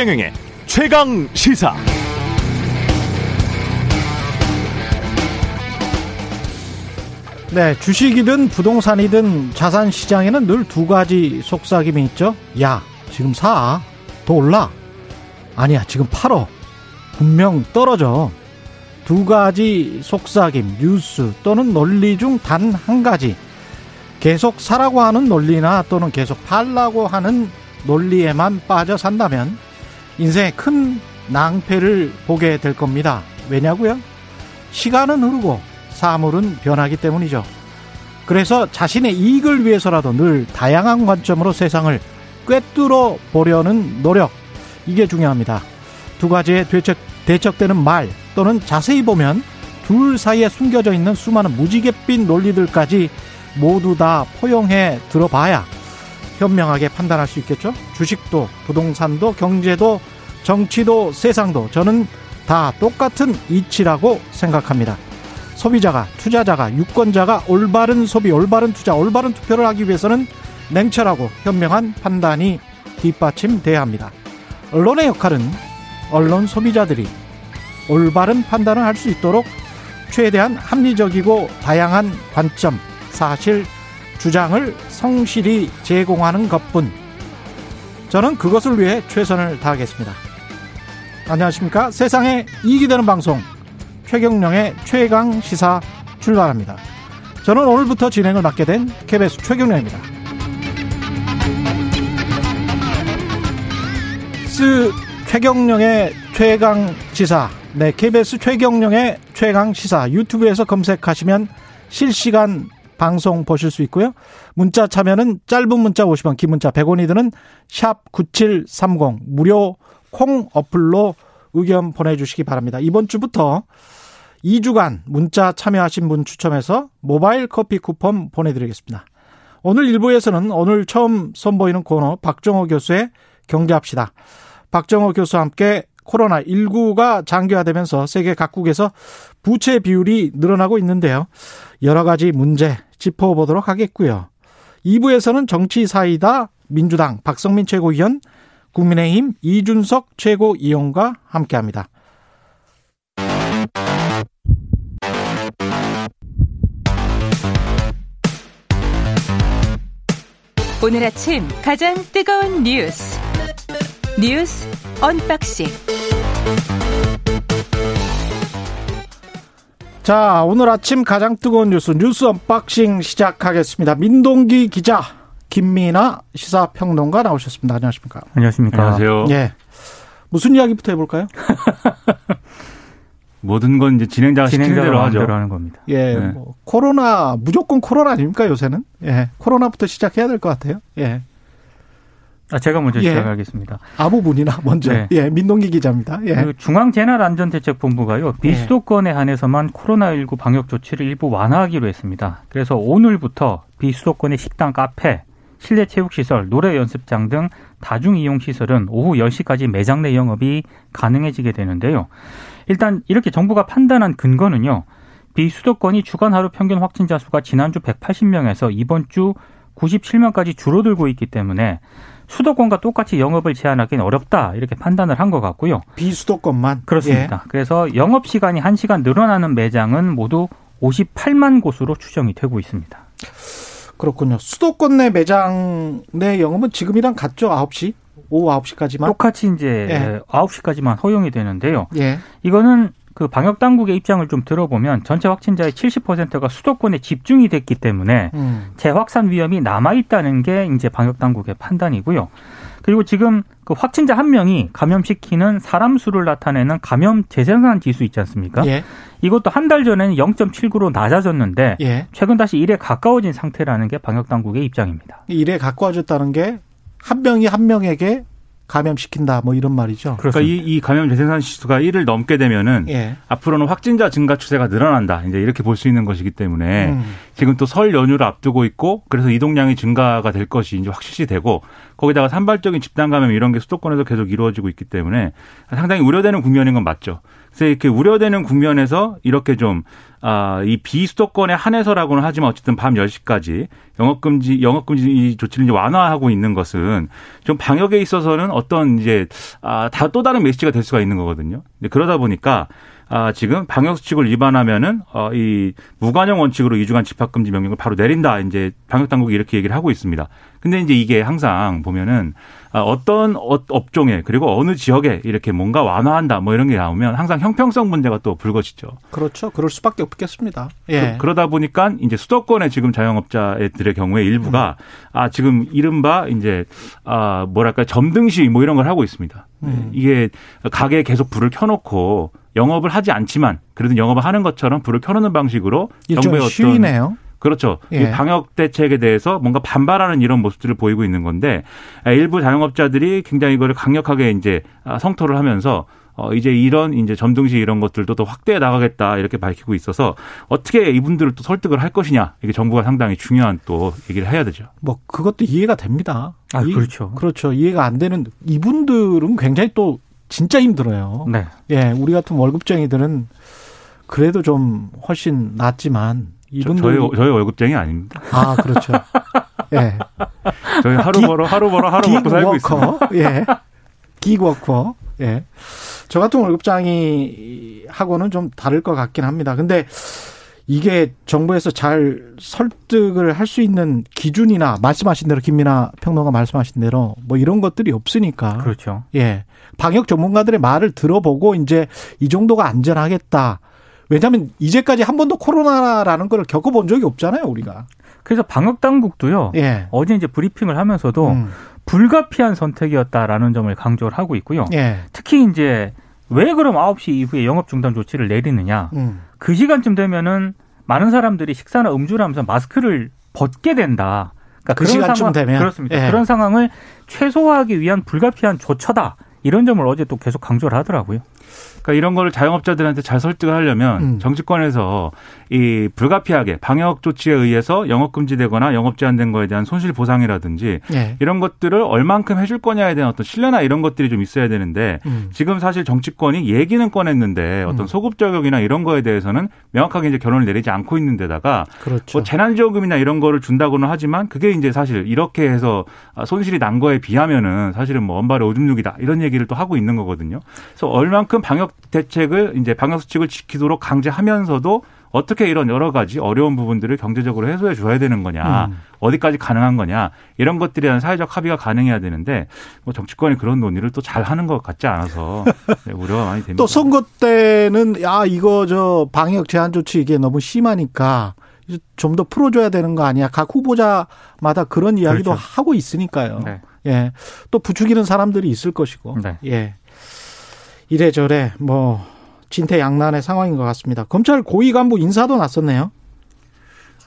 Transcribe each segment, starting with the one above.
최경영의 최강 시사. 네, 주식이든 부동산이든 자산 시장에는 늘 두 가지 속삭임이 있죠. 야, 지금 사. 더 올라. 아니야, 지금 팔어. 분명 떨어져. 두 가지 속삭임, 뉴스 또는 논리 중 단 한 가지. 계속 사라고 하는 논리나 또는 계속 팔라고 하는 논리에만 빠져 산다면 인생에 큰 낭패를 보게 될 겁니다. 왜냐고요? 시간은 흐르고 사물은 변하기 때문이죠. 그래서 자신의 이익을 위해서라도 늘 다양한 관점으로 세상을 꿰뚫어 보려는 노력. 이게 중요합니다. 두 가지의 대척, 대척되는 말 또는 자세히 보면 둘 사이에 숨겨져 있는 수많은 무지갯빛 논리들까지 모두 다 포용해 들어봐야 현명하게 판단할 수 있겠죠. 주식도 부동산도 경제도 정치도 세상도 저는 다 똑같은 이치라고 생각합니다. 소비자가 투자자가 유권자가 올바른 소비 올바른 투자 올바른 투표를 하기 위해서는 냉철하고 현명한 판단이 뒷받침돼야 합니다. 언론의 역할은 언론 소비자들이 올바른 판단을 할 수 있도록 최대한 합리적이고 다양한 관점 사실 주장을 성실히 제공하는 것뿐 저는 그것을 위해 최선을 다하겠습니다. 안녕하십니까? 세상에 이익이 되는 방송 최경령의 최강 시사 출발합니다. 저는 오늘부터 진행을 맡게 된 KBS 최경령입니다. 스 최경령의 최강 시사 네, KBS 최경령의 최강 시사 유튜브에서 검색하시면 실시간 방송 보실 수 있고요. 문자 참여는 짧은 문자 50원, 긴 문자 100원이 드는 샵 9730 무료 콩 어플로 의견 보내주시기 바랍니다. 이번 주부터 2주간 문자 참여하신 분 추첨해서 모바일 커피 쿠폰 보내드리겠습니다. 오늘 1부에서는 오늘 처음 선보이는 코너 박정호 교수의 경제합시다. 박정호 교수와 함께 코로나19가 장기화되면서 세계 각국에서 부채 비율이 늘어나고 있는데요. 여러 가지 문제 짚어보도록 하겠고요. 2부에서는 정치 사이다 민주당 박성민 최고위원, 국민의힘 이준석 최고위원과 함께합니다. 오늘 아침 가장 뜨거운 뉴스 뉴스 unboxing 자, 오늘 아침 가장 뜨거운 뉴스 뉴스 unboxing 시작하겠습니다. 민동기 기자, 김민하 시사평론가 나오셨습니다. 안녕하십니까? 안녕하십니까? 안녕하세요. 예. 무슨 이야기부터 해볼까요? 모든 건 이제 진행자가 시키는 대로 하죠. 하는 겁니다. 예, 네. 뭐 코로나 무조건 코로나 아닙니까 요새는? 예, 코로나부터 시작해야 될 것 같아요. 예, 아, 제가 먼저 예. 시작하겠습니다. 아무 분이나 먼저. 네. 예, 민동기 기자입니다. 예, 그 중앙재난안전대책본부가요 비수도권에 한해서만 코로나19 방역 조치를 일부 완화하기로 했습니다. 그래서 오늘부터 비수도권의 식당, 카페, 실내 체육시설, 노래 연습장 등 다중 이용 시설은 오후 10시까지 매장 내 영업이 가능해지게 되는데요. 일단 이렇게 정부가 판단한 근거는요. 비수도권이 주간 하루 평균 확진자 수가 지난주 180명에서 이번 주 97명까지 줄어들고 있기 때문에 수도권과 똑같이 영업을 제한하기는 어렵다 이렇게 판단을 한 것 같고요. 비수도권만 그렇습니다. 그래서 영업 시간이 1시간 늘어나는 매장은 모두 58만 곳으로 추정이 되고 있습니다. 예, 그렇군요. 수도권 내 매장 내 영업은 지금이랑 같죠? 9시? 오후 9시까지만? 똑같이 이제 예. 9시까지만 허용이 되는데요. 예, 이거는 그 방역 당국의 입장을 좀 들어보면 전체 확진자의 70%가 수도권에 집중이 됐기 때문에 음, 재확산 위험이 남아 있다는 게 이제 방역 당국의 판단이고요. 그리고 지금 그 확진자 한 명이 감염시키는 사람 수를 나타내는 감염 재생산 지수 있지 않습니까? 예, 이것도 한 달 전에는 0.79로 낮아졌는데 예. 최근 다시 1에 가까워진 상태라는 게 방역 당국의 입장입니다. 일에 가까워졌다는 게 한 명이 한 명에게 감염시킨다 뭐 이런 말이죠. 그러니까 이, 이 감염 재생산 지수가 1을 넘게 되면은 예. 앞으로는 확진자 증가 추세가 늘어난다. 이제 이렇게 볼 수 있는 것이기 때문에 음. 지금 또 설 연휴를 앞두고 있고 그래서 이동량이 증가가 될 것이 이제 확실시 되고 거기다가 산발적인 집단 감염 이런 게 수도권에서 계속 이루어지고 있기 때문에 상당히 우려되는 국면인 건 맞죠. 그래서 이렇게 우려되는 국면에서 이렇게 좀 아, 이 비수도권에 한해서라고는 하지만 어쨌든 밤 10시까지 영업금지, 영업금지 조치를 이제 완화하고 있는 것은 좀 방역에 있어서는 어떤 이제, 아, 다 또 다른 메시지가 될 수가 있는 거거든요. 그러다 보니까 아, 지금 방역 수칙을 위반하면은 어, 이 무관용 원칙으로 2주간 집합 금지 명령을 바로 내린다. 이제 방역 당국이 이렇게 얘기를 하고 있습니다. 근데 이제 이게 항상 보면은 아, 어떤 업종에 그리고 어느 지역에 이렇게 뭔가 완화한다 뭐 이런 게 나오면 항상 형평성 문제가 또 불거지죠. 그렇죠. 그럴 수밖에 없겠습니다. 예. 그, 러다 보니까 이제 수도권의 지금 자영업자들의 경우에 일부가 음. 아 지금 이른바 이제 아 뭐랄까 점등시 뭐 이런 걸 하고 있습니다. 음. 이게 가게에 계속 불을 켜놓고 영업을 하지 않지만 그래도 영업을 하는 것처럼 불을 켜놓는 방식으로 정부의 어떤 시위네요. 그렇죠. 예. 방역 대책에 대해서 뭔가 반발하는 이런 모습들을 보이고 있는 건데 일부 자영업자들이 굉장히 이거를 강력하게 이제 성토를 하면서 어 이제 이런 이제 점등시 이런 것들도 더 확대해 나가겠다 이렇게 밝히고 있어서 어떻게 이분들을 또 설득을 할 것이냐 이게 정부가 상당히 중요한 또 얘기를 해야 되죠. 뭐 그것도 이해가 됩니다. 아 그렇죠. 그렇죠. 이해가 안 되는 이분들은 굉장히 또 진짜 힘들어요. 네. 예, 우리 같은 월급쟁이들은 그래도 좀 훨씬 낫지만 이분들 저희 저희 월급쟁이 아닙니다. 아 그렇죠. 예. 저희 하루 벌어 하루 벌어 하루 먹고 살고 있어. 예. 기워커. 예. 저 같은 월급쟁이 하고는 좀 다를 것 같긴 합니다. 근데 이게 정부에서 잘 설득을 할 수 있는 기준이나 말씀하신 대로 김민아 평론가 말씀하신 대로 뭐 이런 것들이 없으니까. 그렇죠. 예. 방역 전문가들의 말을 들어보고 이제 이 정도가 안전하겠다. 왜냐하면 이제까지 한 번도 코로나라는 걸 겪어본 적이 없잖아요, 우리가. 그래서 방역 당국도요. 예. 어제 이제 브리핑을 하면서도 음. 불가피한 선택이었다라는 점을 강조를 하고 있고요. 예. 특히 이제 왜 그럼 9시 이후에 영업 중단 조치를 내리느냐. 음. 그 시간쯤 되면은 많은 사람들이 식사나 음주를 하면서 마스크를 벗게 된다. 그러니까 그 시간쯤 상황, 되면 그렇습니다. 예. 그런 상황을 최소화하기 위한 불가피한 조처다. 이런 점을 어제 또 계속 강조를 하더라고요. 그러니까 이런 거를 자영업자들한테 잘 설득을 하려면 음. 정치권에서 이 불가피하게 방역 조치에 의해서 영업 금지되거나 영업 제한된 거에 대한 손실 보상이라든지 네. 이런 것들을 얼만큼 해줄 거냐에 대한 어떤 신뢰나 이런 것들이 좀 있어야 되는데 음. 지금 사실 정치권이 얘기는 꺼냈는데 어떤 음. 소급 적용이나 이런 거에 대해서는 명확하게 이제 결론을 내리지 않고 있는 데다가 그렇죠. 뭐 재난지원금이나 이런 거를 준다고는 하지만 그게 이제 사실 이렇게 해서 손실이 난 거에 비하면은 사실은 뭐 원발의 오줌 누기다 이런 얘기를 또 하고 있는 거거든요. 그래서 얼만큼 방역 대책을 이제 방역 수칙을 지키도록 강제하면서도 어떻게 이런 여러 가지 어려운 부분들을 경제적으로 해소해 줘야 되는 거냐, 음. 어디까지 가능한 거냐 이런 것들에 대한 사회적 합의가 가능해야 되는데 뭐 정치권이 그런 논의를 또 잘 하는 것 같지 않아서 네, 우려가 많이 됩니다. 또 선거 때는 야 이거 저 방역 제한 조치 이게 너무 심하니까 좀 더 풀어줘야 되는 거 아니야? 각 후보자마다 그런 이야기도 그렇죠. 하고 있으니까요. 네. 예, 또 부추기는 사람들이 있을 것이고, 네. 예. 이래저래 뭐 진퇴양난의 상황인 것 같습니다. 검찰 고위 간부 인사도 났었네요.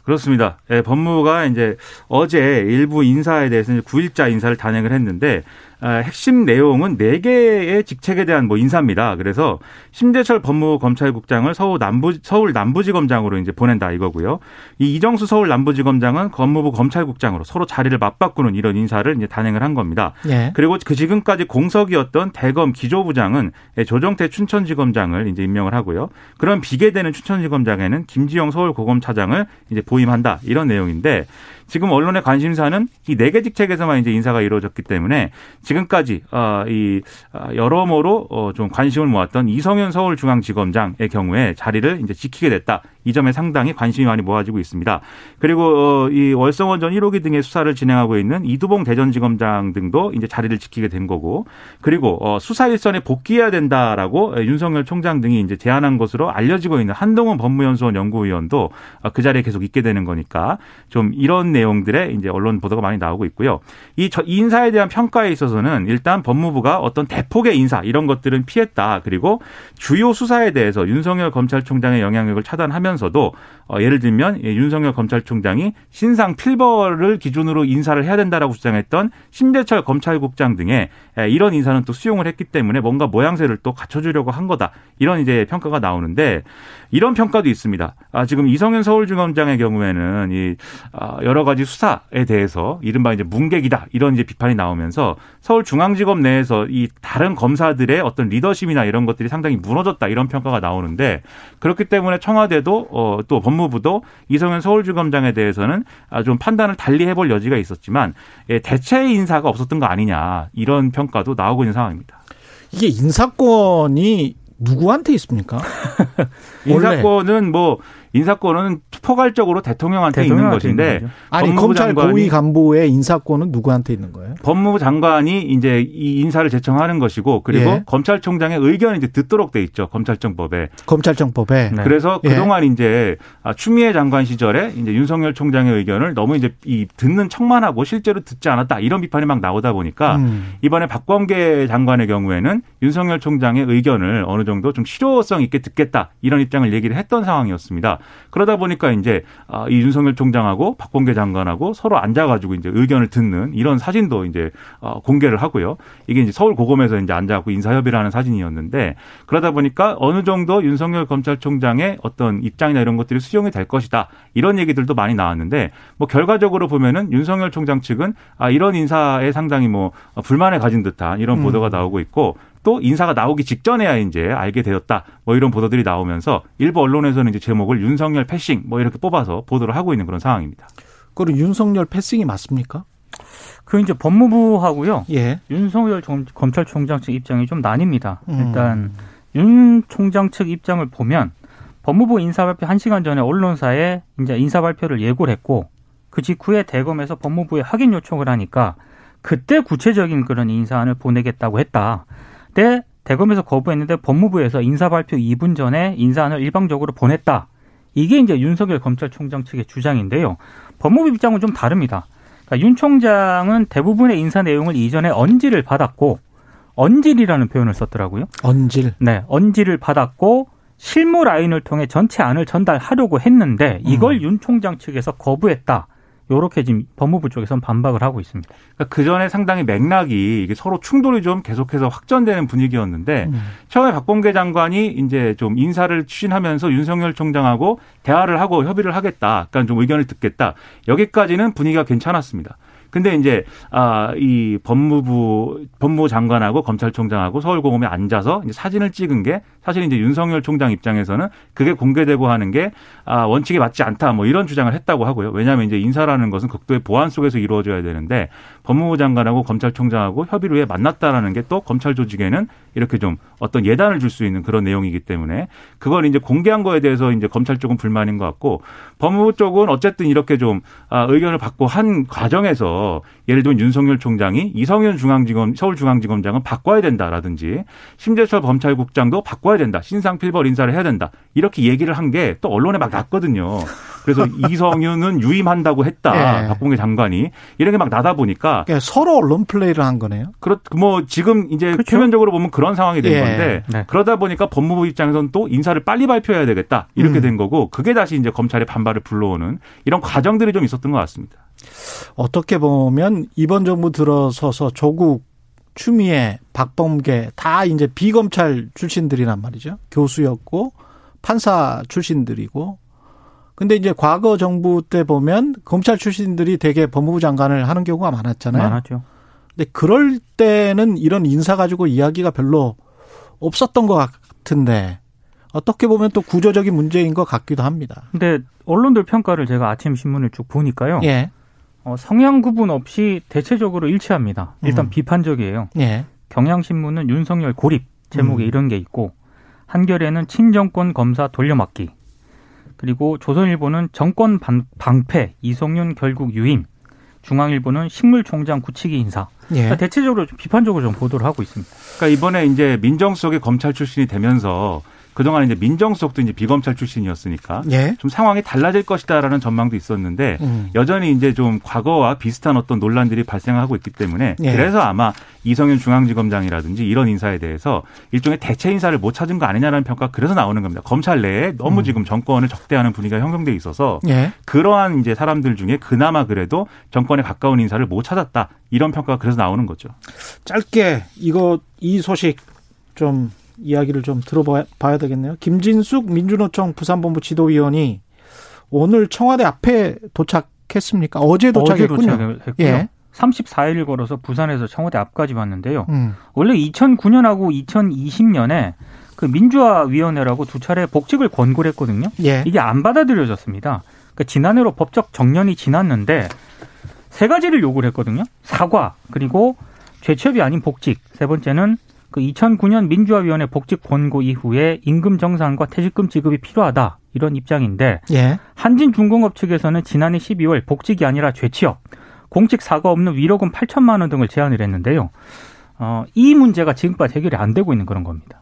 그렇습니다. 예, 법무부가 이제 어제 일부 인사에 대해서 9일자 인사를 단행을 했는데 아, 핵심 내용은 네 개의 직책에 대한 뭐 인사입니다. 그래서 심재철 법무부 검찰국장을 서울 남부 서울 남부지검장으로 이제 보낸다 이거고요. 이 이정수 서울 남부지검장은 법무부 검찰국장으로 서로 자리를 맞바꾸는 이런 인사를 이제 단행을 한 겁니다. 예. 그리고 그 지금까지 공석이었던 대검 기조부장은 조정태 춘천지검장을 이제 임명을 하고요. 그런 비계되는 춘천지검장에는 김지영 서울고검차장을 이제 보임한다 이런 내용인데 지금 언론의 관심사는 이 네 개 직책에서만 이제 인사가 이루어졌기 때문에 지금 까지 어이 어, 여러모로 어좀 관심을 모았던 이성현 서울중앙지검장의 경우에 자리를 이제 지키게 됐다. 이 점에 상당히 관심이 많이 모아지고 있습니다. 그리고 어, 이 월성원 전 1호기 등의 수사를 진행하고 있는 이두봉 대전지검장 등도 이제 자리를 지키게 된 거고 그리고 어, 수사 일선에 복귀해야 된다라고 윤석열 총장 등이 이제 제안한 것으로 알려지고 있는 한동훈 법무연수원 연구위원도 어, 그 자리에 계속 있게 되는 거니까 좀 이런 내용들의 이제 언론 보도가 많이 나오고 있고요. 이 인사에 대한 평가에 있어서는 일단 법무부가 어떤 대폭의 인사 이런 것들은 피했다. 그리고 주요 수사에 대해서 윤석열 검찰총장의 영향력을 차단하면 하면서도 어, 예를 들면 예, 윤석열 검찰총장이 신상 필벌을 기준으로 인사를 해야 된다라고 주장했던 심재철 검찰국장 등의 예, 이런 인사는 또 수용을 했기 때문에 뭔가 모양새를 또 갖춰주려고 한 거다 이런 이제 평가가 나오는데 이런 평가도 있습니다. 아, 지금 이성윤 서울중검장의 경우에는 이 아, 여러 가지 수사에 대해서 이른바 이제 문객이다 이런 이제 비판이 나오면서 서울중앙지검 내에서 이 다른 검사들의 어떤 리더십이나 이런 것들이 상당히 무너졌다 이런 평가가 나오는데 그렇기 때문에 청와대도 어, 또 법무부도 이성현 서울지검장에 대해서는 아, 좀 판단을 달리 해볼 여지가 있었지만 예, 대체 인사가 없었던 거 아니냐 이런 평가도 나오고 있는 상황입니다. 이게 인사권이 누구한테 있습니까? 인사권은 뭐 인사권은 포괄적으로 대통령한테, 있는 것인데 아니 검찰 고위 간부의 인사권은 누구한테 있는 거예요? 법무부 장관이 이제 이 인사를 제청하는 것이고 그리고 예. 검찰총장의 의견을 이제 듣도록 돼 있죠 검찰청법에. 검찰청법에. 네. 그래서 예. 그동안 이제 아, 추미애 장관 시절에 이제 윤석열 총장의 의견을 너무 이제 이 듣는 척만 하고 실제로 듣지 않았다 이런 비판이 막 나오다 보니까 음. 이번에 박범계 장관의 경우에는 윤석열 총장의 의견을 어느 정도 좀 실효성 있게 듣겠다 이런 입장을 얘기를 했던 상황이었습니다. 그러다 보니까 이제 아, 이 윤석열 총장하고 박범계 장관하고 서로 앉아가지고 이제 의견을 듣는 이런 사진도 이제 어, 공개를 하고요. 이게 이제 서울 고검에서 이제 앉아갖고 인사협의를 하는 사진이었는데 그러다 보니까 어느 정도 윤석열 검찰총장의 어떤 입장이나 이런 것들이 수용이 될 것이다 이런 얘기들도 많이 나왔는데 뭐 결과적으로 보면은 윤석열 총장 측은 아 이런 인사에 상당히 뭐 불만을 가진 듯한 이런 음. 보도가 나오고 있고 또 인사가 나오기 직전에야 이제 알게 되었다. 뭐 이런 보도들이 나오면서 일부 언론에서는 이제 제목을 윤석열 패싱 뭐 이렇게 뽑아서 보도를 하고 있는 그런 상황입니다. 그럼 윤석열 패싱이 맞습니까? 그 이제 법무부하고요. 예. 윤석열 검찰총장 측 입장이 좀 나뉩니다. 음. 일단 윤 총장 측 입장을 보면 법무부 인사 발표 1시간 전에 언론사에 이제 인사 발표를 예고를 했고 그 직후에 대검에서 법무부에 확인 요청을 하니까 그때 구체적인 그런 인사안을 보내겠다고 했다. 때 대검에서 거부했는데 법무부에서 인사 발표 2분 전에 인사안을 일방적으로 보냈다. 이게 이제 윤석열 검찰총장 측의 주장인데요. 법무부 입장은 좀 다릅니다. 그러니까 윤 총장은 대부분의 인사 내용을 이전에 언지를 받았고 언질이라는 표현을 썼더라고요. 언질. 네, 언질을 받았고 실무 라인을 통해 전체 안을 전달하려고 했는데 이걸 음. 윤 총장 측에서 거부했다. 요렇게 지금 법무부 쪽에서는 반박을 하고 있습니다. 그러니까 그 전에 상당히 맥락이 이게 서로 충돌이 좀 계속해서 확전되는 분위기였는데 음. 처음에 박범계 장관이 이제 좀 인사를 추진하면서 윤석열 총장하고 대화를 하고 협의를 하겠다. 약간 좀 의견을 듣겠다. 여기까지는 분위기가 괜찮았습니다. 근데 이제 아 이 법무부 법무부 장관하고 검찰총장하고 서울고검에 앉아서 이제 사진을 찍은 게 사실 이제 윤석열 총장 입장에서는 그게 공개되고 하는 게 아, 원칙에 맞지 않다 뭐 이런 주장을 했다고 하고요. 왜냐하면 이제 인사라는 것은 극도의 보안 속에서 이루어져야 되는데 법무부 장관하고 검찰총장하고 협의를 해 만났다라는 게 또 검찰 조직에는 이렇게 좀 어떤 예단을 줄 수 있는 그런 내용이기 때문에 그걸 이제 공개한 거에 대해서 이제 검찰 쪽은 불만인 것 같고 법무부 쪽은 어쨌든 이렇게 좀 아, 의견을 받고 한 과정에서 예를 들면 윤석열 총장이 이성윤 중앙지검 서울중앙지검장은 바꿔야 된다라든지 심재철 검찰국장도 바꿔야 된다 신상 필벌 인사를 해야 된다 이렇게 얘기를 한 게 또 언론에 막 났거든요. 그래서 이성윤은 유임한다고 했다. 네. 박봉계 장관이 이런 게 막 나다 보니까 그러니까 서로 언론 플레이를 한 거네요. 그렇 뭐 지금 이제 그렇죠? 표면적으로 보면 그런 상황이 된 예. 건데 네. 그러다 보니까 법무부 입장에서는 또 인사를 빨리 발표해야 되겠다 이렇게 음. 된 거고 그게 다시 이제 검찰의 반발을 불러오는 이런 과정들이 좀 있었던 것 같습니다. 어떻게 보면 이번 정부 들어서서 조국 추미애, 박범계 다 이제 비검찰 출신들이란 말이죠. 교수였고 판사 출신들이고 근데 이제 과거 정부 때 보면 검찰 출신들이 되게 법무부 장관을 하는 경우가 많았잖아요. 많았죠. 근데 그럴 때는 이런 인사 가지고 이야기가 별로 없었던 것 같은데 어떻게 보면 또 구조적인 문제인 것 같기도 합니다. 근데 언론들 평가를 제가 아침 신문을 쭉 보니까요. 예. 어, 성향 구분 없이 대체적으로 일치합니다. 일단 음. 비판적이에요. 예. 경향신문은 윤석열 고립 제목에 음. 이런 게 있고 한겨레는 친정권 검사 돌려막기 그리고 조선일보는 정권 방, 방패 이성윤 결국 유임 중앙일보는 식물총장 굳히기 인사. 예. 그러니까 대체적으로 좀 비판적으로 좀 보도를 하고 있습니다. 그러니까 이번에 이제 민정수석의 검찰 출신이 되면서 그동안 이제 민정수석도 이제 비검찰 출신이었으니까 예. 좀 상황이 달라질 것이다라는 전망도 있었는데 음. 여전히 이제 좀 과거와 비슷한 어떤 논란들이 발생하고 있기 때문에 예. 그래서 아마 이성윤 중앙지검장이라든지 이런 인사에 대해서 일종의 대체 인사를 못 찾은 거 아니냐라는 평가 그래서 나오는 겁니다. 검찰 내에 너무 음. 지금 정권을 적대하는 분위기가 형성돼 있어서 예. 그러한 이제 사람들 중에 그나마 그래도 정권에 가까운 인사를 못 찾았다 이런 평가가 그래서 나오는 거죠. 짧게 이거 이 소식 좀 이야기를 좀 들어봐야 되겠네요. 김진숙 민주노총 부산본부 지도위원이 오늘 청와대 앞에 도착했습니까? 어제 도착했군요. 어제 예. 34일을 걸어서 부산에서 청와대 앞까지 왔는데요. 음. 원래 2009년하고 2020년에 그 민주화위원회라고 두 차례 복직을 권고를 했거든요. 예. 이게 안 받아들여졌습니다. 그러니까 지난해로 법적 정년이 지났는데 세 가지를 요구를 했거든요. 사과 그리고 죄첩이 아닌 복직. 세 번째는 그 2009년 민주화위원회 복직 권고 이후에 임금 정상과 퇴직금 지급이 필요하다 이런 입장인데 예. 한진중공업 측에서는 지난해 12월 복직이 아니라 죄취업, 공직 사과 없는 위로금 8천만 원 등을 제안을 했는데요. 어, 이 문제가 지금까지 해결이 안 되고 있는 그런 겁니다.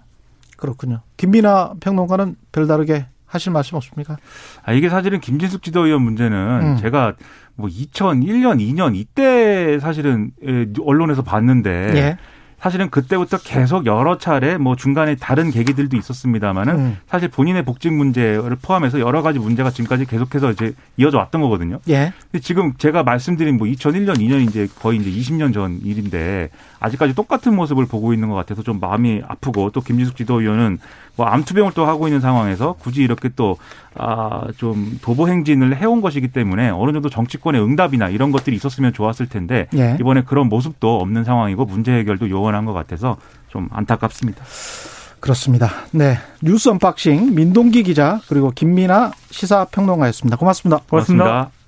그렇군요. 김민아 평론가는 별다르게 하실 말씀 없습니까? 아, 이게 사실은 김진숙 지도위원 문제는 음. 제가 뭐 2001년, 2년 이때 사실은 예, 언론에서 봤는데 예. 사실은 그때부터 계속 여러 차례 뭐 중간에 다른 계기들도 있었습니다만은 음. 사실 본인의 복직 문제를 포함해서 여러 가지 문제가 지금까지 계속해서 이제 이어져 왔던 거거든요. 예. 근데 지금 제가 말씀드린 뭐 2001년, 2년 이제 거의 이제 20년 전 일인데 아직까지 똑같은 모습을 보고 있는 것 같아서 좀 마음이 아프고 또 김진숙 지도위원은 뭐 암투병을 또 하고 있는 상황에서 굳이 이렇게 또 아, 좀 도보 행진을 해온 것이기 때문에 어느 정도 정치권의 응답이나 이런 것들이 있었으면 좋았을 텐데 예. 이번에 그런 모습도 없는 상황이고 문제 해결도 요원한 것 같아서 좀 안타깝습니다. 그렇습니다. 네. 뉴스 unboxing 민동기 기자 그리고 김민하 시사평론가였습니다. 고맙습니다. 고맙습니다. 고맙습니다.